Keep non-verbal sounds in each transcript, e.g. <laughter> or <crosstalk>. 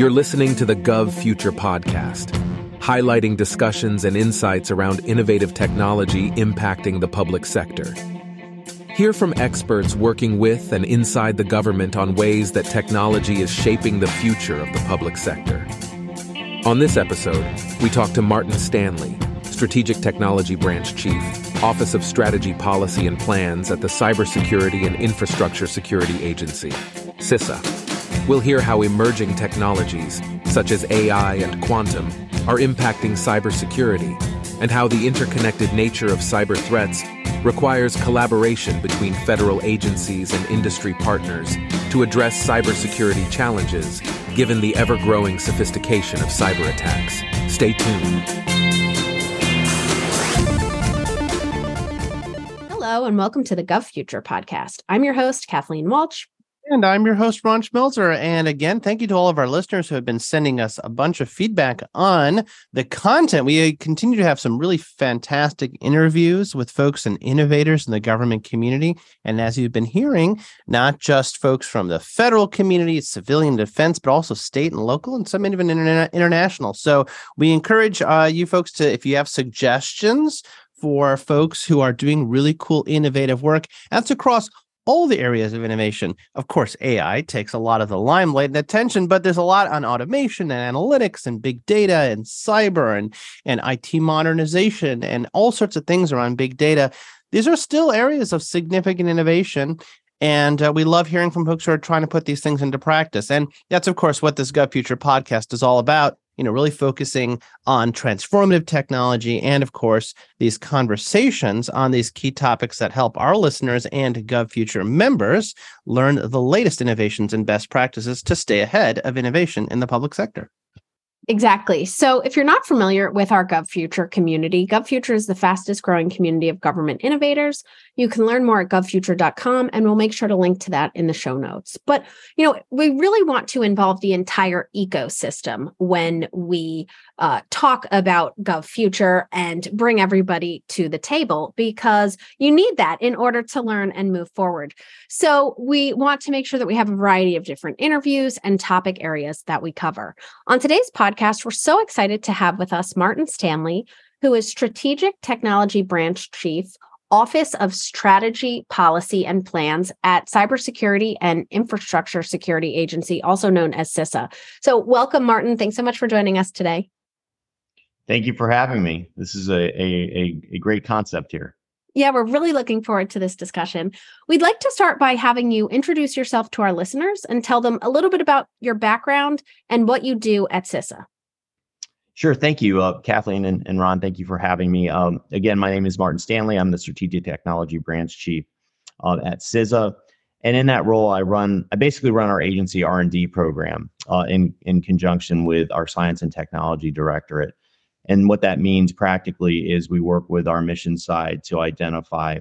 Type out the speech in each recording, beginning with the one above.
You're listening to the GovFuture podcast, highlighting discussions and insights around innovative technology impacting the public sector. Hear from experts working with and inside the government on ways that technology is shaping the future of the public sector. On this episode, we talk to Martin Stanley, Strategic Technology Branch Chief, Office of Strategy Policy and Plans at the Cybersecurity and Infrastructure Security Agency, CISA. We'll hear how emerging technologies, such as AI and quantum, are impacting cybersecurity, and how the interconnected nature of cyber threats requires collaboration between federal agencies and industry partners to address cybersecurity challenges given the ever growing sophistication of cyber attacks. Stay tuned. Hello, and welcome to the GovFuture podcast. I'm your host, Kathleen Walch. And I'm your host, Ron Schmelzer. And again, thank you to all of our listeners who have been sending us a bunch of feedback on the content. We continue to have some really fantastic interviews with folks and innovators in the government community. And as you've been hearing, not just folks from the federal community, civilian defense, but also state and local, and some even interna- international. So we encourage uh, you folks to, if you have suggestions, for folks who are doing really cool, innovative work. That's across all the areas of innovation. Of course, AI takes a lot of the limelight and attention, but there's a lot on automation and analytics and big data and cyber and, and IT modernization and all sorts of things around big data. These are still areas of significant innovation. And uh, we love hearing from folks who are trying to put these things into practice. And that's, of course, what this GovFuture podcast is all about you know, really focusing on transformative technology and, of course, these conversations on these key topics that help our listeners and GovFuture members learn the latest innovations and best practices to stay ahead of innovation in the public sector. Exactly. So, if you're not familiar with our GovFuture community, GovFuture is the fastest growing community of government innovators. You can learn more at govfuture.com, and we'll make sure to link to that in the show notes. But, you know, we really want to involve the entire ecosystem when we uh, talk about GovFuture and bring everybody to the table because you need that in order to learn and move forward. So, we want to make sure that we have a variety of different interviews and topic areas that we cover. On today's podcast, we're so excited to have with us Martin Stanley, who is Strategic Technology Branch Chief Office of Strategy, Policy, and Plans at Cybersecurity and Infrastructure Security Agency, also known as CISA. So, welcome, Martin. Thanks so much for joining us today. Thank you for having me. This is a, a, a, great concept here. Yeah, we're really looking forward to this discussion. We'd like to start by having you introduce yourself to our listeners and tell them a little bit about your background and what you do at CISA. Sure. Thank you, uh, Kathleen and, and, Ron. Thank you for having me. Um, again, my name is Martin Stanley. I'm the Strategic Technology Branch Chief uh, at CISA. And in that role, I run, I basically run our agency R&D program uh, in, in conjunction with our Science and Technology Directorate. And what that means practically is we work with our mission side to identify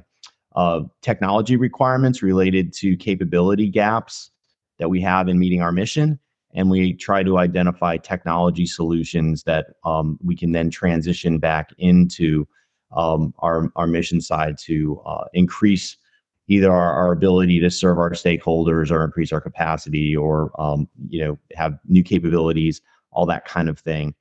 uh, technology requirements related to capability gaps that we have in meeting our mission and we try to identify technology solutions that um, we can then transition back into um, our, our mission side to uh, increase either our, our, ability to serve our stakeholders or increase our capacity or um, you know have new capabilities all that kind of thing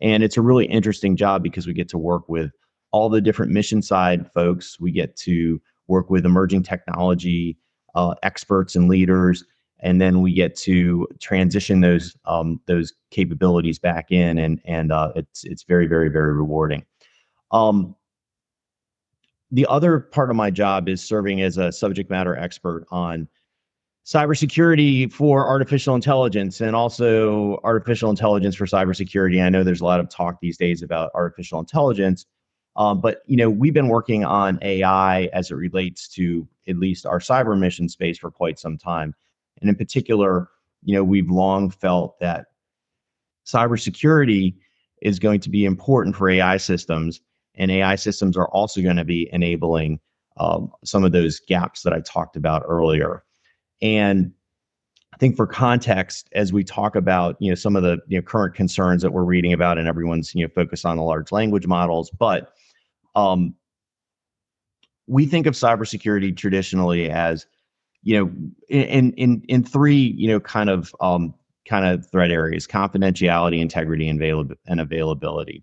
and it's a really interesting job because we get to work with all the different mission side folks we get to work with emerging technology uh, experts and leaders and then we get to transition those um, those capabilities back in, and and uh, it's it's very very very rewarding. Um, the other part of my job is serving as a subject matter expert on cybersecurity for artificial intelligence and also artificial intelligence for cybersecurity. I know there's a lot of talk these days about artificial intelligence, um, but you know we've been working on AI as it relates to at least our cyber mission space for quite some time. And in particular, you know, we've long felt that cybersecurity is going to be important for AI systems, and AI systems are also going to be enabling um, some of those gaps that I talked about earlier. And I think for context, as we talk about you know some of the you know, current concerns that we're reading about, and everyone's you know focused on the large language models, but um, we think of cybersecurity traditionally as you know in in in three you know kind of um, kind of threat areas confidentiality, integrity, and, avail- and availability.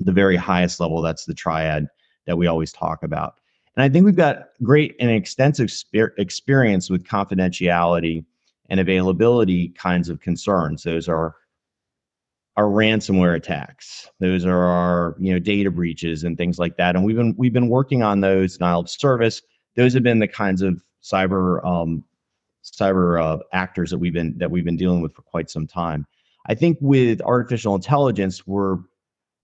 The very highest level, that's the triad that we always talk about. And I think we've got great and extensive experience with confidentiality and availability kinds of concerns. Those are our ransomware attacks. Those are our you know data breaches and things like that. And we've been we've been working on those denial of service. Those have been the kinds of cyber um, cyber uh, actors that we've been that we've been dealing with for quite some time. I think with artificial intelligence, we're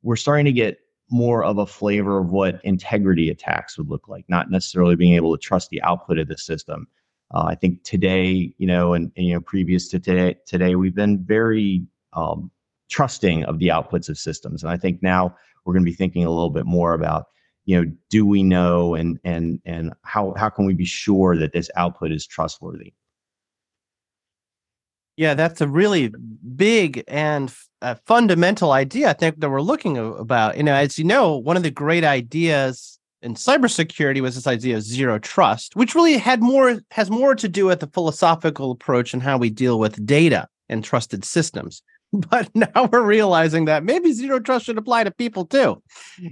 we're starting to get more of a flavor of what integrity attacks would look like, not necessarily being able to trust the output of the system. Uh, I think today, you know, and, and, you know, previous to today, today we've been very um, trusting of the outputs of systems, and I think now we're going to be thinking a little bit more about, you know, do we know and and and how how can we be sure that this output is trustworthy? Yeah, that's a really big and fundamental idea I think that we're looking about. You know, as you know, one of the great ideas in cybersecurity was this idea of zero trust, which really had more has more to do with the philosophical approach and how we deal with data and trusted systems. <laughs> But now we're realizing that maybe zero trust should apply to people too.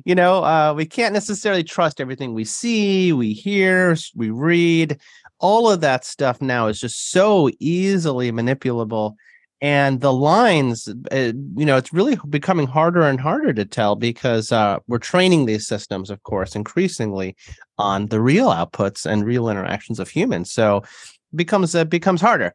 You know, uh, we can't necessarily trust everything we see, we hear, we read all of that stuff now is just so easily manipulable and the lines uh, you know it's really becoming harder and harder to tell because uh, we're training these systems of course increasingly on the real outputs and real interactions of humans so becomes uh, becomes harder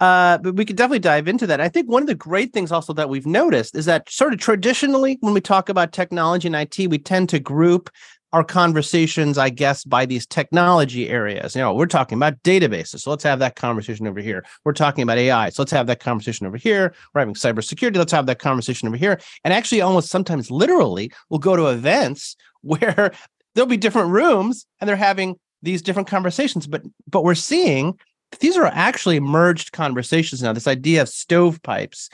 uh, but we could definitely dive into that. I think one of the great things also that we've noticed is that sort of traditionally, when we talk about technology and IT, we tend to group our conversations, I guess, by these technology areas. You know, we're talking about databases. So let's have that conversation over here. We're talking about AI. So let's have that conversation over here. We're having cybersecurity. Let's have that conversation over here. And actually, almost sometimes literally, we'll go to events <laughs> where there'll be different rooms and they're having these different conversations. But but we're seeing these are actually merged conversations now. This idea of stovepipes,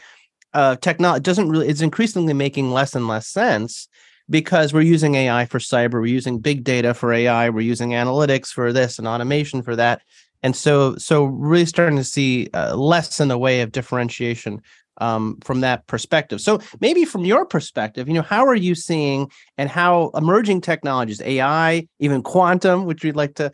uh, technology doesn't really, it's increasingly making less and less sense because we're using AI for cyber, we're using big data for AI, we're using analytics for this and automation for that. And so, so really starting to see uh, less in the way of differentiation um, from that perspective. So maybe from your perspective, you know, how are you seeing and how emerging technologies, AI, even quantum, which we'd like to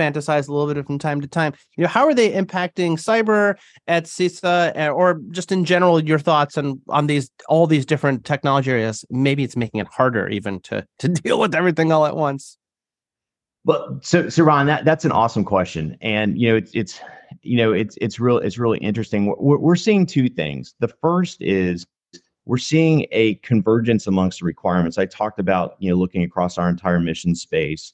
fantasize a little bit from time to time. You know, how are they impacting cyber at CISA, eh, or just in general, your thoughts on on these all these different technology areas? Maybe it's making it harder even to <laughs> to deal with everything all at once. Well, so so Ron, that that's an awesome question, and you know, it's it's you know, it's it's real it's really interesting. We're we're seeing two things. The first is we're seeing a convergence amongst the requirements. I talked about you know looking across our entire mission space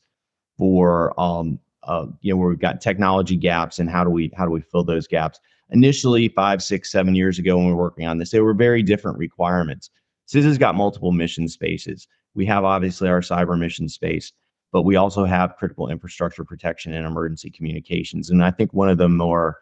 for um, uh, you know where we've got technology gaps and how do we how do we fill those gaps? Initially five six seven years ago when we were working on this they were very different requirements. CISA's got multiple mission spaces. We have obviously our cyber mission space but we also have critical infrastructure protection and emergency communications. And i think one of the more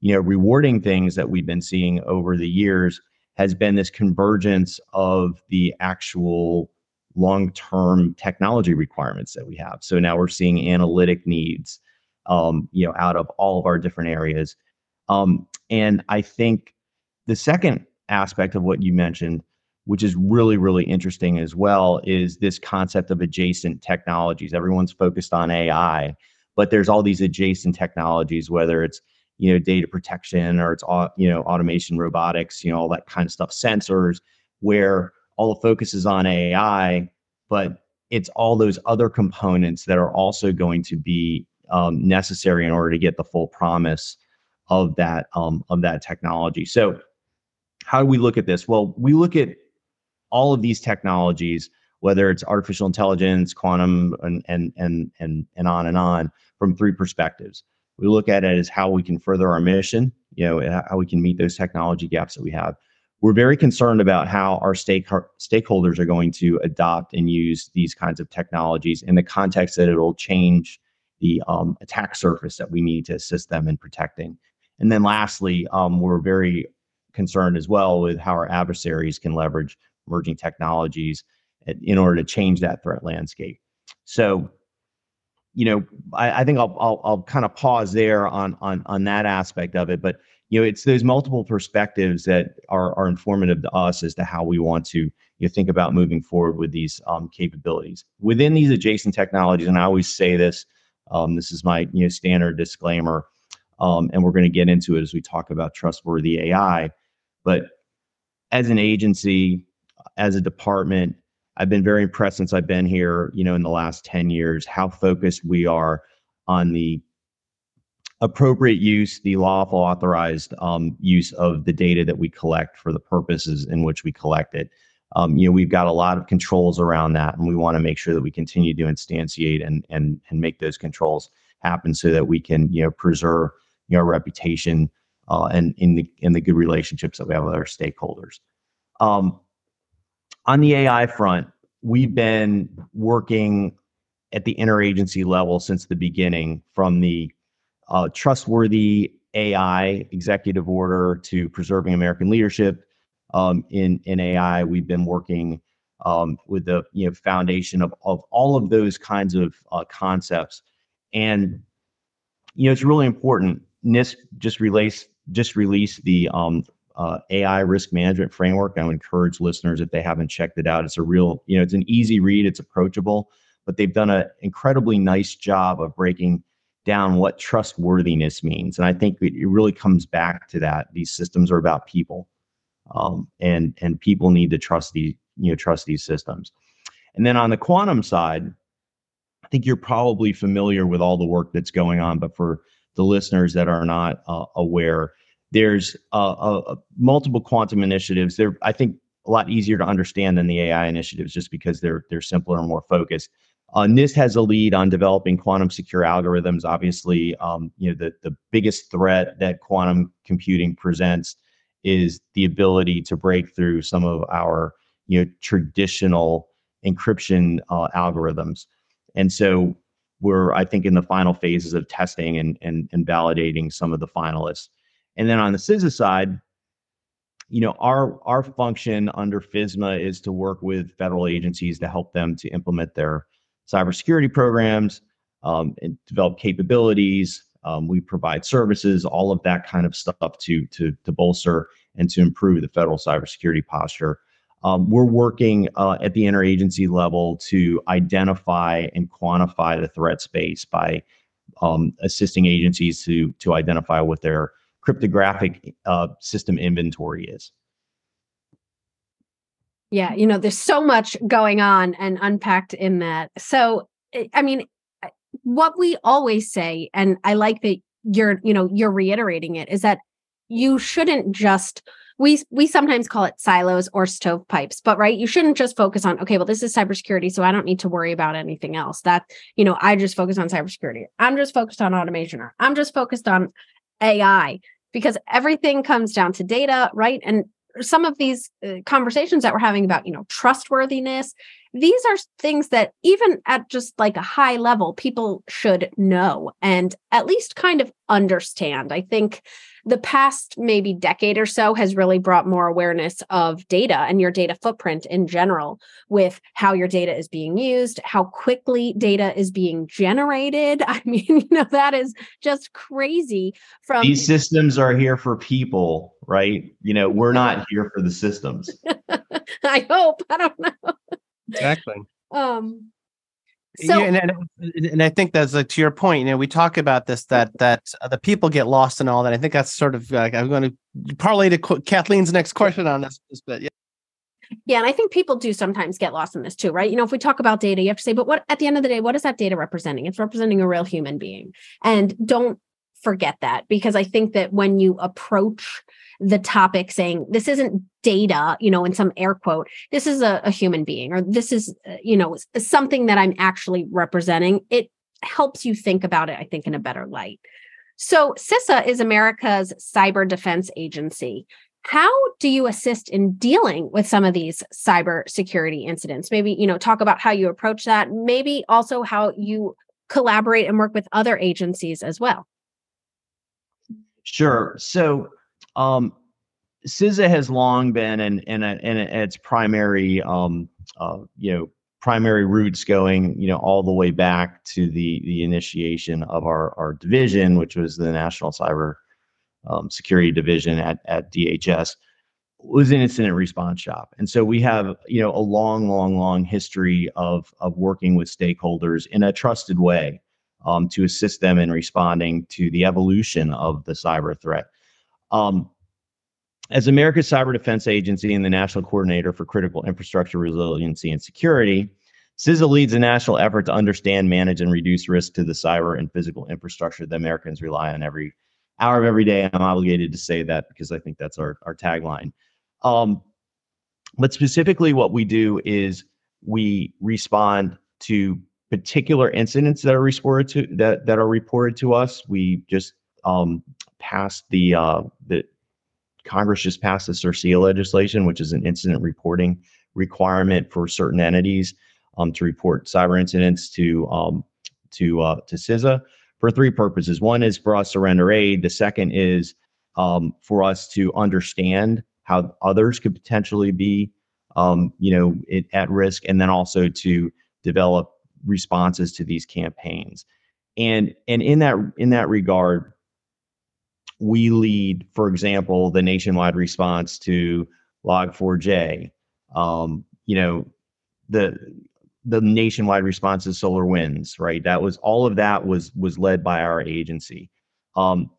you know rewarding things that we've been seeing over the years has been this convergence of the actual long-term technology requirements that we have. So now we're seeing analytic needs, um, you know, out of all of our different areas. Um, and I think the second aspect of what you mentioned, which is really, really interesting as well, is this concept of adjacent technologies. Everyone's focused on AI, but there's all these adjacent technologies, whether it's you know data protection or it's you know automation, robotics, you know all that kind of stuff, sensors, where all the focus is on AI, but it's all those other components that are also going to be um, necessary in order to get the full promise of that um, of that technology. So, how do we look at this? Well, we look at all of these technologies, whether it's artificial intelligence, quantum, and and and and and on and on, from three perspectives. We look at it as how we can further our mission, you know, how we can meet those technology gaps that we have we're very concerned about how our stake, stakeholders are going to adopt and use these kinds of technologies in the context that it'll change the um, attack surface that we need to assist them in protecting. And then lastly, um, we're very concerned as well with how our adversaries can leverage emerging technologies in order to change that threat landscape. So, you know, I, I think I'll, I'll, I'll kind of pause there on on on that aspect of it. But you know, it's those multiple perspectives that are, are informative to us as to how we want to you know, think about moving forward with these um, capabilities within these adjacent technologies. And I always say this. Um, this is my you know standard disclaimer, um, and we're going to get into it as we talk about trustworthy AI. But as an agency, as a department, I've been very impressed since I've been here. You know, in the last ten years, how focused we are on the appropriate use, the lawful authorized um, use of the data that we collect for the purposes in which we collect it. Um, you know, we've got a lot of controls around that, and we want to make sure that we continue to instantiate and and and make those controls happen so that we can you know preserve you know our reputation uh, and in the in the good relationships that we have with our stakeholders. Um, on the AI front, we've been working at the interagency level since the beginning, from the uh, trustworthy AI executive order to preserving American leadership um, in in AI. We've been working um, with the you know foundation of of all of those kinds of uh, concepts, and you know it's really important. NIST just released just released the um, uh, AI risk management framework. I would encourage listeners if they haven't checked it out. It's a real you know it's an easy read. It's approachable, but they've done an incredibly nice job of breaking down what trustworthiness means. And I think it really comes back to that. These systems are about people, um, and and people need to trust these you know trust these systems. And then on the quantum side, I think you're probably familiar with all the work that's going on. But for the listeners that are not uh, aware, there's uh, uh, multiple quantum initiatives. They're I think a lot easier to understand than the AI initiatives, just because they're they're simpler and more focused. Uh, NIST has a lead on developing quantum secure algorithms. Obviously, um, you know the the biggest threat that quantum computing presents is the ability to break through some of our you know traditional encryption uh, algorithms, and so we're I think in the final phases of testing and and and validating some of the finalists. And then on the CISA side, you know our our function under FISMA is to work with federal agencies to help them to implement their cybersecurity programs, um, and develop capabilities. Um, we provide services, all of that kind of stuff to to to bolster and to improve the federal cybersecurity posture. Um, we're working uh, at the interagency level to identify and quantify the threat space by um, assisting agencies to to identify what their cryptographic uh, system inventory is. Yeah, you know, there's so much going on and unpacked in that. So, eh, I mean, what we always say, and I like that you're, you know, you're reiterating it, is that you shouldn't just we we sometimes call it silos or stovepipes but right you shouldn't just focus on okay well this is cybersecurity so i don't need to worry about anything else. That you know i just focus on cybersecurity. I'm just focused on automation or i'm just focused on ai because everything comes down to data right? And some of these uh, conversations that we're having about you know trustworthiness these are things that even at just like a high level people should know and at least kind of understand i think the past maybe decade or so has really brought more awareness of data and your data footprint in general with how your data is being used, how quickly data is being generated. <laughs> I mean, you know, that is just crazy from These systems are here for people, right? You know, we're not <laughs> here for the systems. <laughs> I hope. I don't know. Exactly. Um so, yeah, and, and, and I think that's like to your point. You know, we talk about this that that uh, the people get lost and all that. I think that's sort of like I'm going to parlay to Kathleen's next question on this, bit. Yeah. Yeah, and I think people do sometimes get lost in this too, right? You know, if we talk about data, you have to say, but what at the end of the day, what is that data representing? It's representing a real human being. And don't forget that because I think that when you approach the topic saying this isn't data, you know, in some air quote, this is a, a human being or this is, uh, you know, something that I'm actually representing. It helps you think about it, I think, in a better light. So, CISA is America's cyber defense agency. How do you assist in dealing with some of these cyber security incidents? Maybe, you know, talk about how you approach that, maybe also how you collaborate and work with other agencies as well. Sure. So, um, CISA has long been and and and its primary um, uh, you know primary roots going you know all the way back to the the initiation of our our division, which was the National Cyber um, security division at at DHS, was an incident response shop. And so we have, you know, a long, long, long history of of working with stakeholders in a trusted way um, to assist them in responding to the evolution of the cyber threat. Um, as America's Cyber Defense Agency and the National Coordinator for Critical Infrastructure Resiliency and Security, CISA leads a national effort to understand, manage, and reduce risk to the cyber and physical infrastructure that Americans rely on every hour of every day. I'm obligated to say that because I think that's our, our tagline. Um, but specifically, what we do is we respond to particular incidents that are reported to that that are reported to us. We just um, passed the uh, the Congress just passed the CIRCIA legislation, which is an incident reporting requirement for certain entities um, to report cyber incidents to um, to uh, to CISA for three purposes. One is for us to render aid. The second is um, for us to understand how others could potentially be, um, you know, it, at risk, and then also to develop responses to these campaigns. And and in that in that regard, we lead, for example, the nationwide response to Log4j. Um, you know, the the nationwide response to SolarWinds, right? That was all of that was was led by our agency. Um,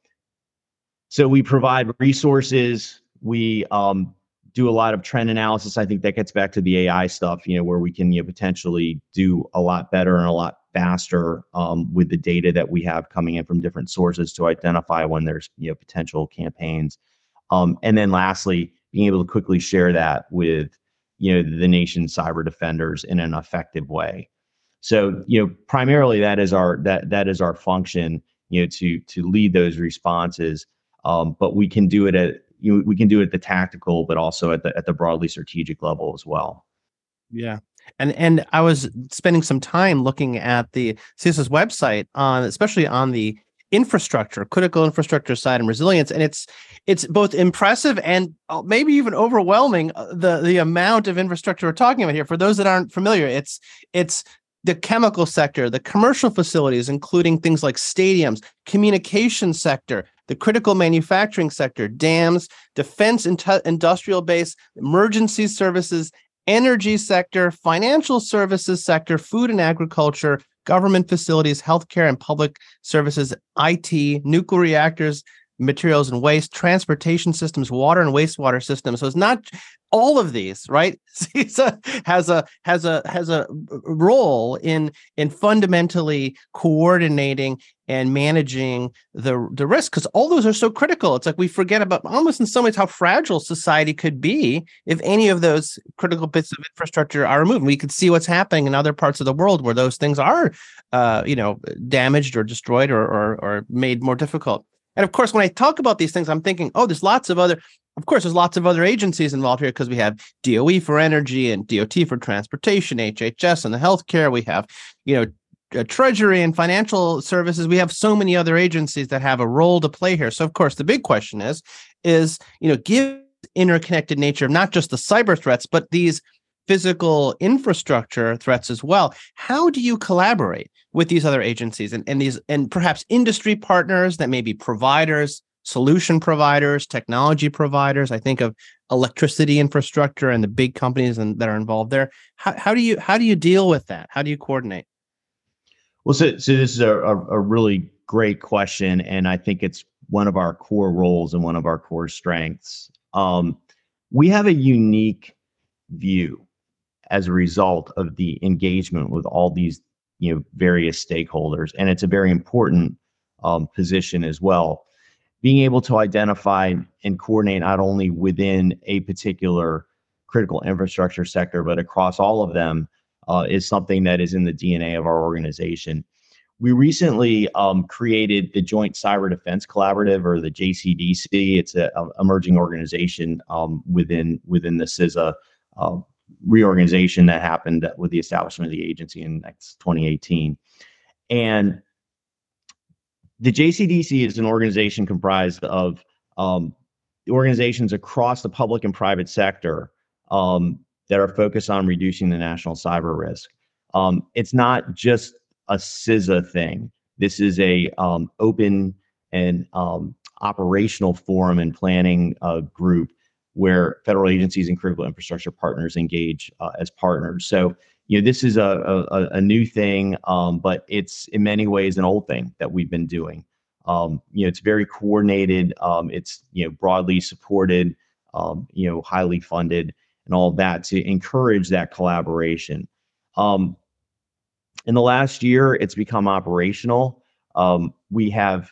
so we provide resources. We um, do a lot of trend analysis. I think that gets back to the AI stuff, you know, where we can you know, potentially do a lot better and a lot faster um, with the data that we have coming in from different sources to identify when there's you know potential campaigns. Um, and then lastly, being able to quickly share that with you know the nation's cyber defenders in an effective way. So you know primarily that is our that that is our function you know to to lead those responses. Um, but we can do it at you know, we can do it at the tactical, but also at the at the broadly strategic level as well. Yeah. And and I was spending some time looking at the CISA's website on especially on the infrastructure, critical infrastructure side and resilience. And it's it's both impressive and uh, maybe even overwhelming uh, the the amount of infrastructure we're talking about here. For those that aren't familiar, it's it's the chemical sector, the commercial facilities, including things like stadiums, communication sector, the critical manufacturing sector, dams, defense industrial base, emergency services, energy sector, financial services sector, food and agriculture, government facilities, healthcare and public services, IT, nuclear reactors, materials and waste, transportation systems, water and wastewater systems. So it's not all of these, right? <laughs> CISA has a has a has a role in in fundamentally coordinating and managing the the risk because all those are so critical. It's like we forget about almost in some ways how fragile society could be if any of those critical bits of infrastructure are removed. We could see what's happening in other parts of the world where those things are, uh, you know, damaged or destroyed or, or or made more difficult. And of course, when I talk about these things, I'm thinking, oh, there's lots of other, of course, there's lots of other agencies involved here because we have DOE for energy and DOT for transportation, HHS and the healthcare. We have, you know, uh, treasury and financial services we have so many other agencies that have a role to play here so of course the big question is is you know give interconnected nature of not just the cyber threats but these physical infrastructure threats as well. How do you collaborate with these other agencies and, and these and perhaps industry partners that may be providers solution providers technology providers? I think of electricity infrastructure and the big companies and, that are involved there. How, how do you how do you deal with that? How do you coordinate? Well, so, so this is a, a, really great question, and I think it's one of our core roles and one of our core strengths. Um, we have a unique view as a result of the engagement with all these you know various stakeholders, and it's a very important um, position as well. Being able to identify and coordinate not only within a particular critical infrastructure sector, but across all of them uh, is something that is in the DNA of our organization. We recently um, created the Joint Cyber Defense Collaborative, or the JCDC. It's an emerging organization um, within within the CISA uh, reorganization that happened with the establishment of the agency in 2018. And the JCDC is an organization comprised of um, organizations across the public and private sector um, that are focused on reducing the national cyber risk. Um, it's not just a CISA thing. This is a um, open and um, operational forum and planning uh, group where federal agencies and critical infrastructure partners engage uh, as partners. So, you know, this is a, a, a new thing, um, but it's in many ways an old thing that we've been doing. Um, you know, it's very coordinated. Um, it's you know broadly supported. Um, you know, highly funded and all that to encourage that collaboration. Um, in the last year, it's become operational. Um, we have,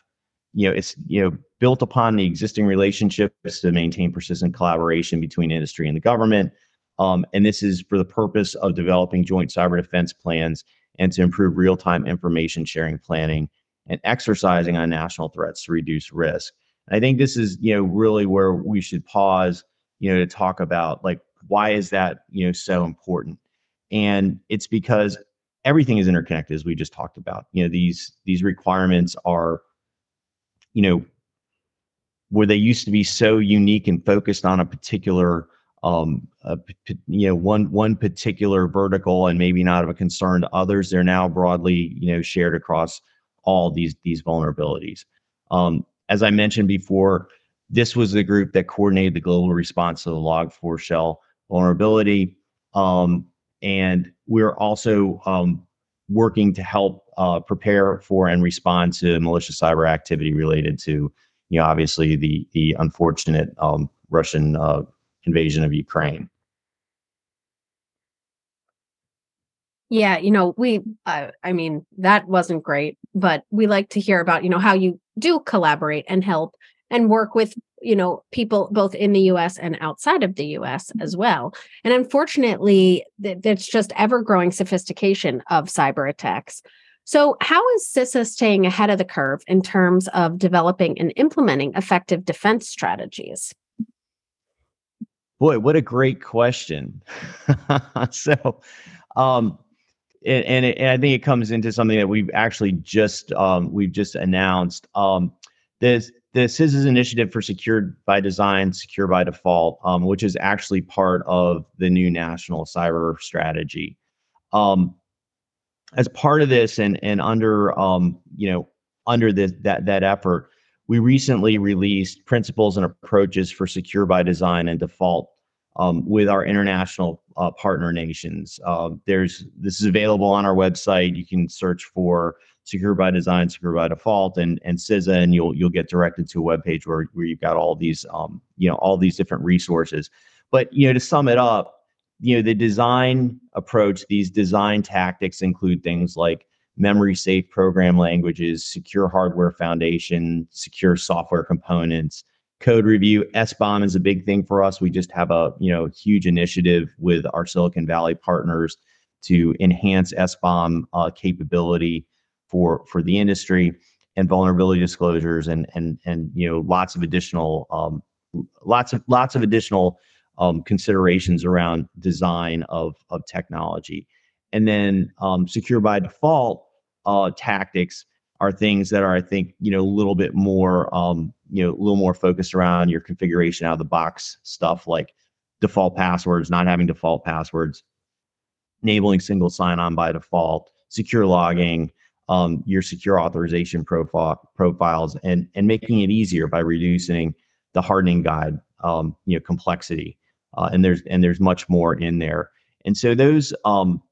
you know, it's you know built upon the existing relationships to maintain persistent collaboration between industry and the government. Um, and this is for the purpose of developing joint cyber defense plans and to improve real-time information sharing planning and exercising on national threats to reduce risk. And I think this is, you know, really where we should pause, you know, to talk about like why is that, you know, so important? And it's because everything is interconnected, as we just talked about. You know, these these requirements are, you know, where they used to be so unique and focused on a particular um, a, you know one one particular vertical and maybe not of a concern to others they're now broadly you know shared across all these these vulnerabilities. Um, as i mentioned before this was the group that coordinated the global response to the Log4Shell vulnerability um, and we're also um, working to help uh, prepare for and respond to malicious cyber activity related to you know, obviously the the unfortunate um, Russian uh, invasion of Ukraine. Yeah, you know, we, uh, I mean, that wasn't great, but we like to hear about, you know, how you do collaborate and help and work with, you know, people both in the US and outside of the US as well. And unfortunately, th- just ever growing sophistication of cyber attacks. So, how is CISA staying ahead of the curve in terms of developing and implementing effective defense strategies? Boy, what a great question. <laughs> so, um, and, and, it, and, I think it comes into something that we've actually just um, we've just announced. Um, this the CISA's initiative for secured by design, secure by default, um, which is actually part of the new national cyber strategy. Um, as part of this and and under um, you know under this that that effort, we recently released principles and approaches for secure by design and default um, with our international uh, partner nations. Uh, there's this is available on our website. You can search for secure by design, secure by default, and and CISA, and you'll you'll get directed to a web page where where you've got all these um, you know all these different resources. But you know to sum it up, you know the design approach these design tactics include things like memory safe program languages secure hardware foundation secure software components. Code review sbom is a big thing for us. We just have a you know huge initiative with our silicon valley partners to enhance sbom uh, capability for for the industry and vulnerability disclosures and and and you know lots of additional um, lots of lots of additional um, considerations around design of, of technology. And then um, secure by default uh, tactics are things that are, I think, you know, a little bit more, um, you know, a little more focused around your configuration out of the box stuff like default passwords, not having default passwords, enabling single sign-on by default, secure logging, um, your secure authorization profile profiles, and and making it easier by reducing the hardening guide, um, you know, complexity uh, and there's and there's much more in there. And so those um,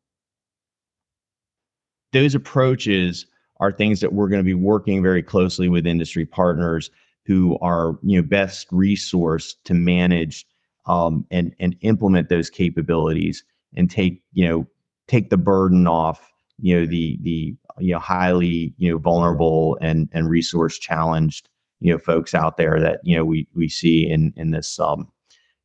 those approaches are things that we're going to be working very closely with industry partners who are you know best resourced to manage um, and and implement those capabilities and take you know take the burden off you know the the you know highly you know vulnerable and and resource challenged you know folks out there that you know we we see in in this um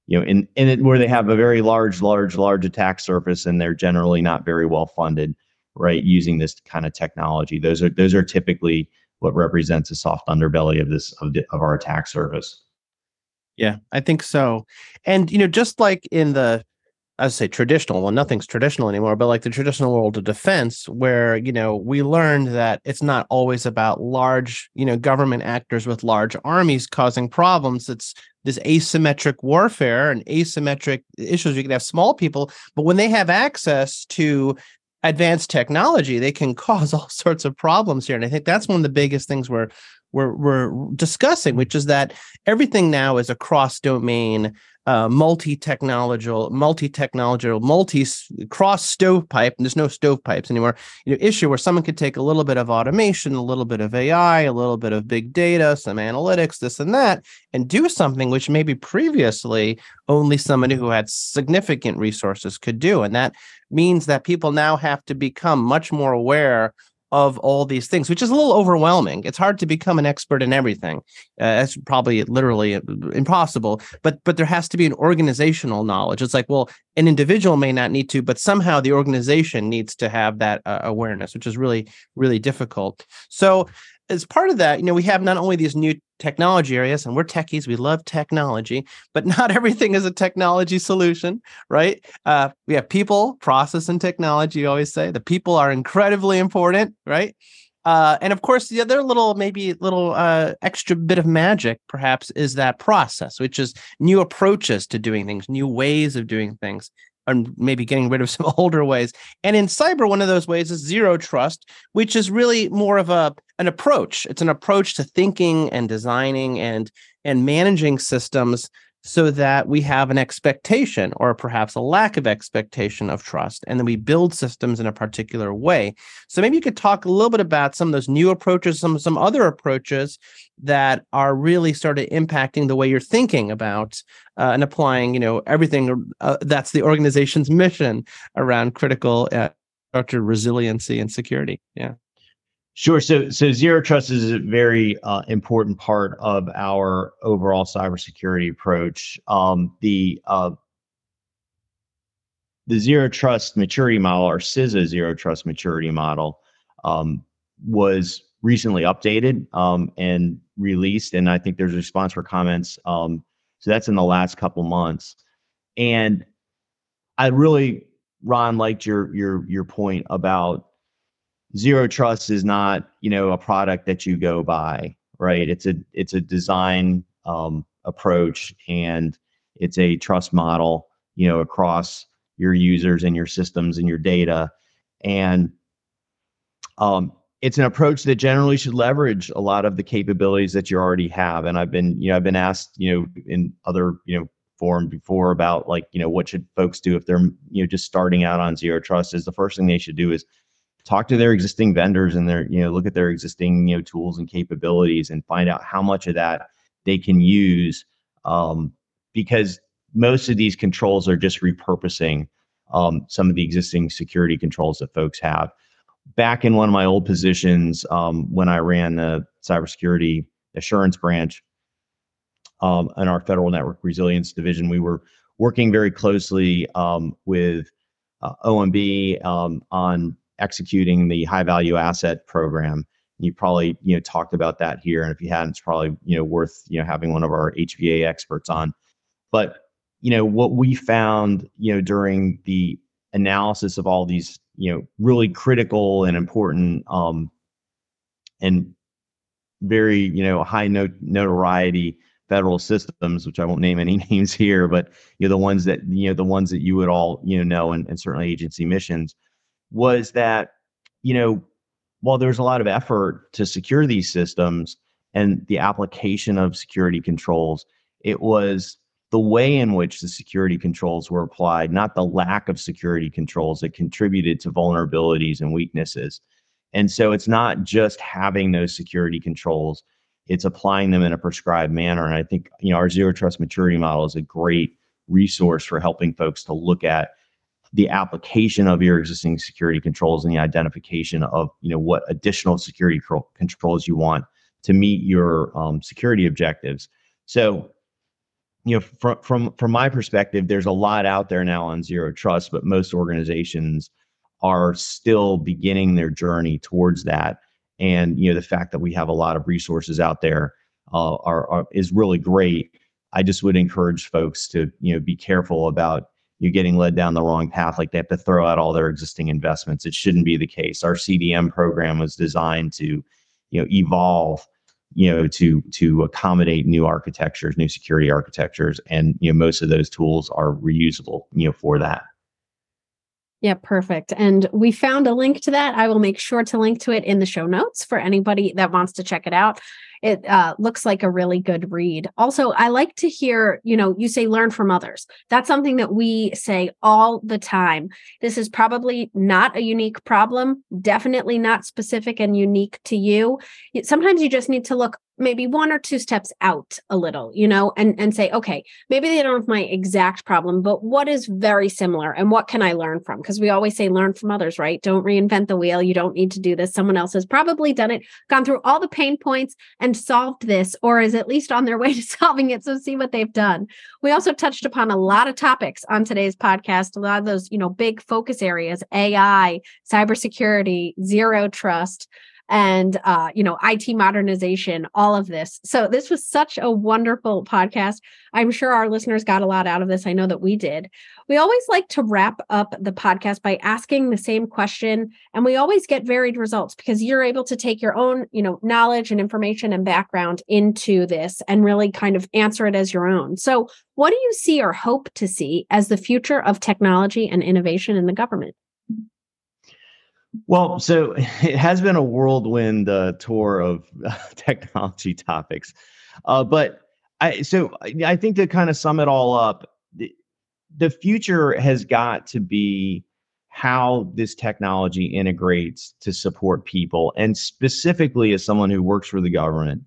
you know, in, in it where they have a very large, large, large attack surface and they're generally not very well funded, right? Using this kind of technology. Those are those are typically what represents a soft underbelly of this of, the, of our attack surface. Yeah, I think so. And you know, just like in the I say traditional, well, nothing's traditional anymore, but like the traditional world of defense, where, you know, we learned that it's not always about large, you know, government actors with large armies causing problems. It's this asymmetric warfare and asymmetric issues. You can have small people, but when they have access to advanced technology, they can <laughs> cause all sorts of problems here. And I think that's one of the biggest things we're we're we're discussing, which is that everything now is a cross domain uh, multi-technological, multi-technological, multi cross stovepipe, and there's no stovepipes anymore. You know, issue where someone could take a little bit of automation, a little bit of AI, a little bit of big data, some analytics, this and that, and do something which maybe previously only somebody who had significant resources could do. And that means that people now have to become much more aware of all these things, which is a little overwhelming. It's hard to become an expert in everything. Uh, that's probably literally uh, impossible. But but there has to be an organizational knowledge. It's like, well, an individual may not need to, but somehow the organization needs to have that uh, awareness, which is really really difficult. So as part of that, you know, we have not only these new technology areas, and we're techies, we love technology, but <laughs> not everything is a technology solution, right? Uh, we have people, process, and technology. You always say the people are incredibly important, right? Uh, and of course, the other little, maybe little uh, extra bit of magic, perhaps, is that process, which is new approaches to doing things, new ways of doing things and maybe getting rid of <laughs> some older ways. And in cyber, one of those ways is zero trust, which is really more of a an approach. It's an approach to thinking and designing and and managing systems so that we have an expectation or perhaps a lack of expectation of trust and then we build systems in a particular way. So maybe you could talk a little bit about some of those new approaches some some other approaches that are really sort of impacting the way you're thinking about uh, and applying you know everything uh, that's the organization's <laughs> mission around critical uh, resiliency and security. Yeah Sure. So, so zero trust is a very uh, important part of our overall cybersecurity approach. Um, the uh, the zero trust maturity model, or CISA zero trust maturity model, um, was recently updated um, and released, and I think there's a response for comments. Um, so that's in the last couple months, and I really, Ron, liked your your your point about zero trust is not you know a product that you go buy right? It's a it's a design um, approach and it's a trust model you know across your users and your systems and your data. And um, it's an approach that generally should leverage a lot of the capabilities that you already have. And i've been you know i've been asked you know in other you know forum before about like you know what should folks do if they're you know just starting out on zero trust is the first thing they should do is talk to their existing vendors and their you know look at their existing you know tools and capabilities and find out how much of that they can use um, because most of these controls are just repurposing um, some of the existing security controls that folks have. Back in one of my old positions um, when i ran the cybersecurity assurance branch um, in our federal network resilience division we were working very closely um, with uh, omb um, on executing the high value asset program. You probably you know talked about that here, and if you hadn't, it's probably you know worth you know having one of our HVA experts on. But you know what we found you know during the analysis of all these you know really critical and important um, and very you know high not- notoriety federal systems, which I won't name any names here, but you know the ones that you know the ones that you would all you know know and, and certainly agency missions was that, you know, while there's a lot of effort to secure these systems and the application of security controls, it was the way in which the security controls were applied, not the lack of security controls that contributed to vulnerabilities and weaknesses. And so it's not just having those security controls, it's applying them in a prescribed manner. And I think, you know, our zero trust maturity model is a great resource for helping folks to look at the application of your existing security controls and the identification of you know what additional security controls you want to meet your um, security objectives. So you know from from from my perspective there's a lot out there now on zero trust but most organizations are still beginning their journey towards that. And you know the fact that we have a lot of resources out there uh, are, are is really great. I just would encourage folks to you know be careful about you're getting led down the wrong path like they have to throw out all their existing investments it shouldn't be the case our cdm program was designed to you know evolve you know to to accommodate new architectures new security architectures and you know most of those tools are reusable you know for that yeah, perfect. And we found a link to that. I will make sure to link to it in the show notes for anybody that wants to check it out. It uh, looks like a really good read. Also, I like to hear, you know, you say learn from others. That's something that we say all the time. This is probably not a unique problem, definitely not specific and unique to you. Sometimes you just need to look maybe one or two steps out a little you know and and say okay maybe they don't have my exact problem but what is very similar and what can i learn from because we always say learn from others right don't reinvent the wheel you don't need to do this someone else has probably done it gone through all the pain points and solved this or is at least on their <laughs> way to solving it so see what they've done. We also touched upon a lot of topics on today's podcast a lot of those you know big focus areas ai cybersecurity zero trust and uh, you know IT modernization, all of this. So this was such a wonderful podcast. I'm sure our listeners got a lot out of this. I know that we did. We always like to wrap up the podcast by asking the same question, and we always get varied results because you're able to take your own you know knowledge and information and background into this and really kind of answer it as your own. So what do you see or hope to see as the future of technology and innovation in the government? Well, so it has been a whirlwind uh, tour of uh, <laughs> technology topics, uh, but I so I think to kind of sum it all up, the, the future has got to be how this technology integrates to support people, and specifically as someone who works for the government,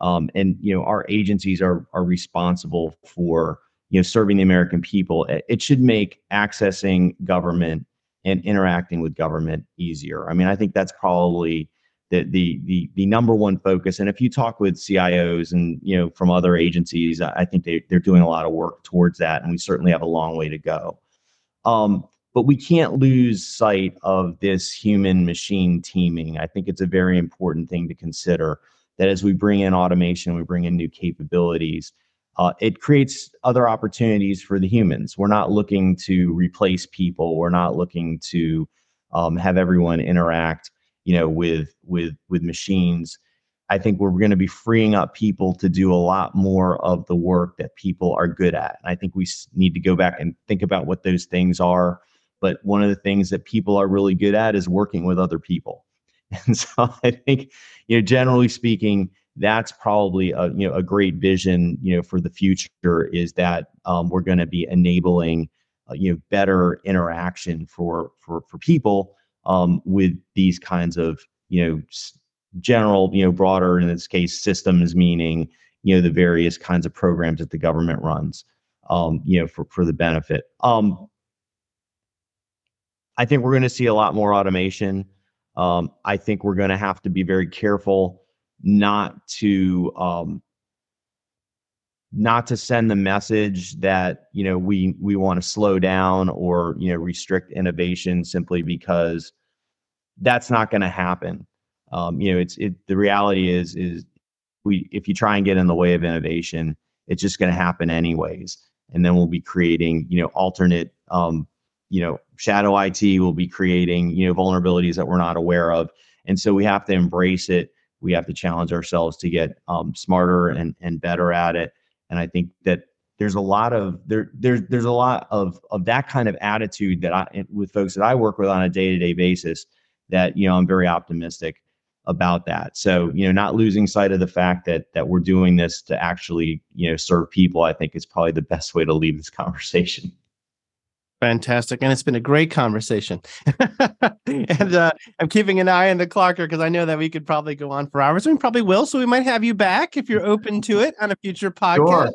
um, and you know our agencies are are responsible for you know serving the American people. It, it should make accessing government and interacting with government easier. I mean, I think that's probably the the the the number one focus. And if you talk with CIOs and you know from other agencies, I think they they're doing a lot of work towards that, and we certainly have a long way to go. Um, but we can't lose sight of this human machine teaming. I think it's a very important thing to consider that as we bring in automation, we bring in new capabilities, uh, it creates other opportunities for the humans. We're not looking to replace people. We're not looking to um, have everyone interact, you know, with with with machines. I think we're going to be freeing up people to do a lot more of the work that people are good at. And I think we need to go back and think about what those things are. But one of the things that people are really good at is working with other people. <laughs> And so I think, you know, generally speaking, that's probably a you know a great vision you know for the future is that um, we're going to be enabling uh, you know better interaction for for for people um, with these kinds of you know general you know broader in this case systems meaning you know the various kinds of programs that the government runs um, you know for for the benefit. Um, i think we're going to see a lot more automation. Um, i think we're going to have to be very careful not to um, not to send the message that you know we we want to slow down or you know restrict innovation simply because that's not going to happen. Um, you know, it's it. The reality is is we if you try and get in the way of innovation, it's just going to happen anyways, and then we'll be creating you know alternate um, you know shadow IT We'll be creating you know vulnerabilities that we're not aware of, and so we have to embrace it we have to challenge ourselves to get um, smarter and and better at it. And I think that there's a lot of there there's there's a lot of of that kind of attitude that I with folks that I work with on a day to day basis. That you know I'm very optimistic about that. So you know not losing sight of the fact that that we're doing this to actually you know serve people. I think is probably the best way to leave this conversation. Fantastic. And it's been a great conversation. <laughs> and uh, I'm keeping an eye on the clock here because I know that we could probably go on for hours. And we probably will. So we might have you back if you're open to it on a future podcast. Sure.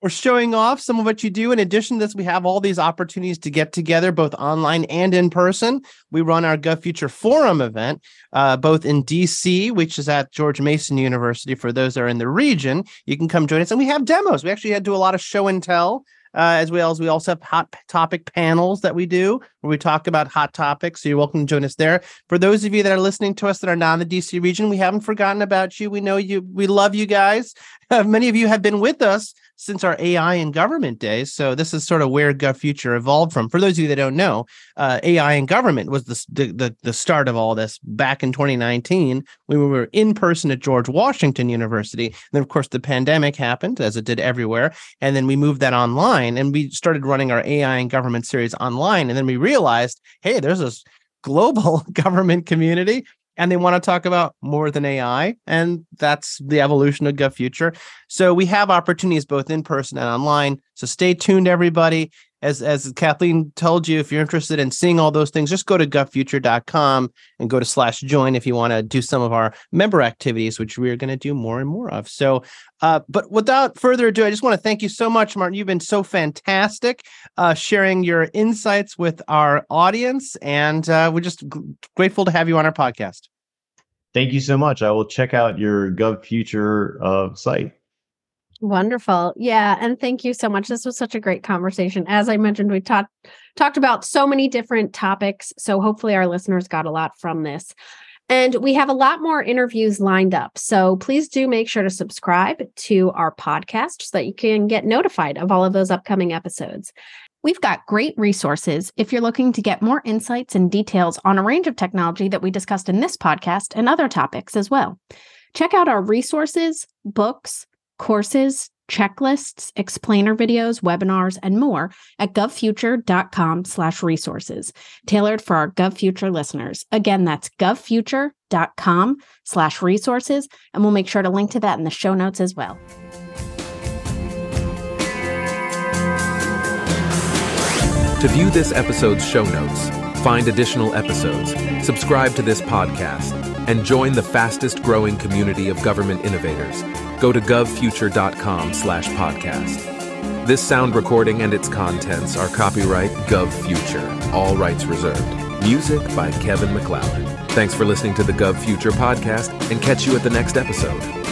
We're showing off some of what you do. In addition to this, we have all these opportunities to get together, both online and in person. We run our GovFuture Forum event, uh, both in DC, which is at George Mason University. For those that are in the region, you can come join us. And we have demos. We actually had to do a lot of show and tell uh, as well as we also have hot topic panels that we do where we talk about hot topics. So you're welcome to join us there. For those of you that are listening to us that are not in the DC region, we haven't forgotten about you. We know you. We love you guys. Uh, many of you have been with us since our AI and government days. So this is sort of where GovFuture evolved from. For those of you that don't know, uh, AI and government was the, the the start of all this back in 2019 when we were in person at George Washington University. And then of course the pandemic happened, as it did everywhere, and then we moved that online and we started running our AI and government series online. And then we realized, hey, there's this global <laughs> government community and they want to talk about more than AI. And that's the evolution of GovFuture. So we have opportunities both in person and online. So stay tuned, everybody as as Kathleen told you, if you're interested in seeing all those things, just go to govfuture.com and go to slash join if you want to do some of our member activities, which we are going to do more and more of. So, uh, but without further ado, I just want to thank you so much, Martin. You've been so fantastic uh, sharing your insights with our audience, and uh, we're just g- grateful to have you on our podcast. Thank you so much. I will check out your GovFuture uh, site. Wonderful. Yeah. And thank you so much. This was such a great conversation. As I mentioned, we talked talked about so many different topics. So hopefully our listeners got a lot from this. And we have a lot more interviews lined up. So please do make sure to subscribe to our podcast so that you can get notified of all of those upcoming episodes. We've got great resources if you're looking to get more insights and details on a range of technology that we discussed in this podcast and other topics as well. Check out our resources, books, courses, checklists, explainer videos, webinars, and more at govfuture.com slash resources, tailored for our GovFuture listeners. Again, that's govfuture.com slash resources, and we'll make sure to link to that in the show notes as well. To view this episode's show notes, find additional episodes, subscribe to this podcast, and join the fastest growing community of government innovators, go to govfuture.com slash podcast. This sound recording and its contents are copyright GovFuture, all rights reserved. Music by Kevin MacLeod. Thanks for listening to the GovFuture podcast and catch you at the next episode.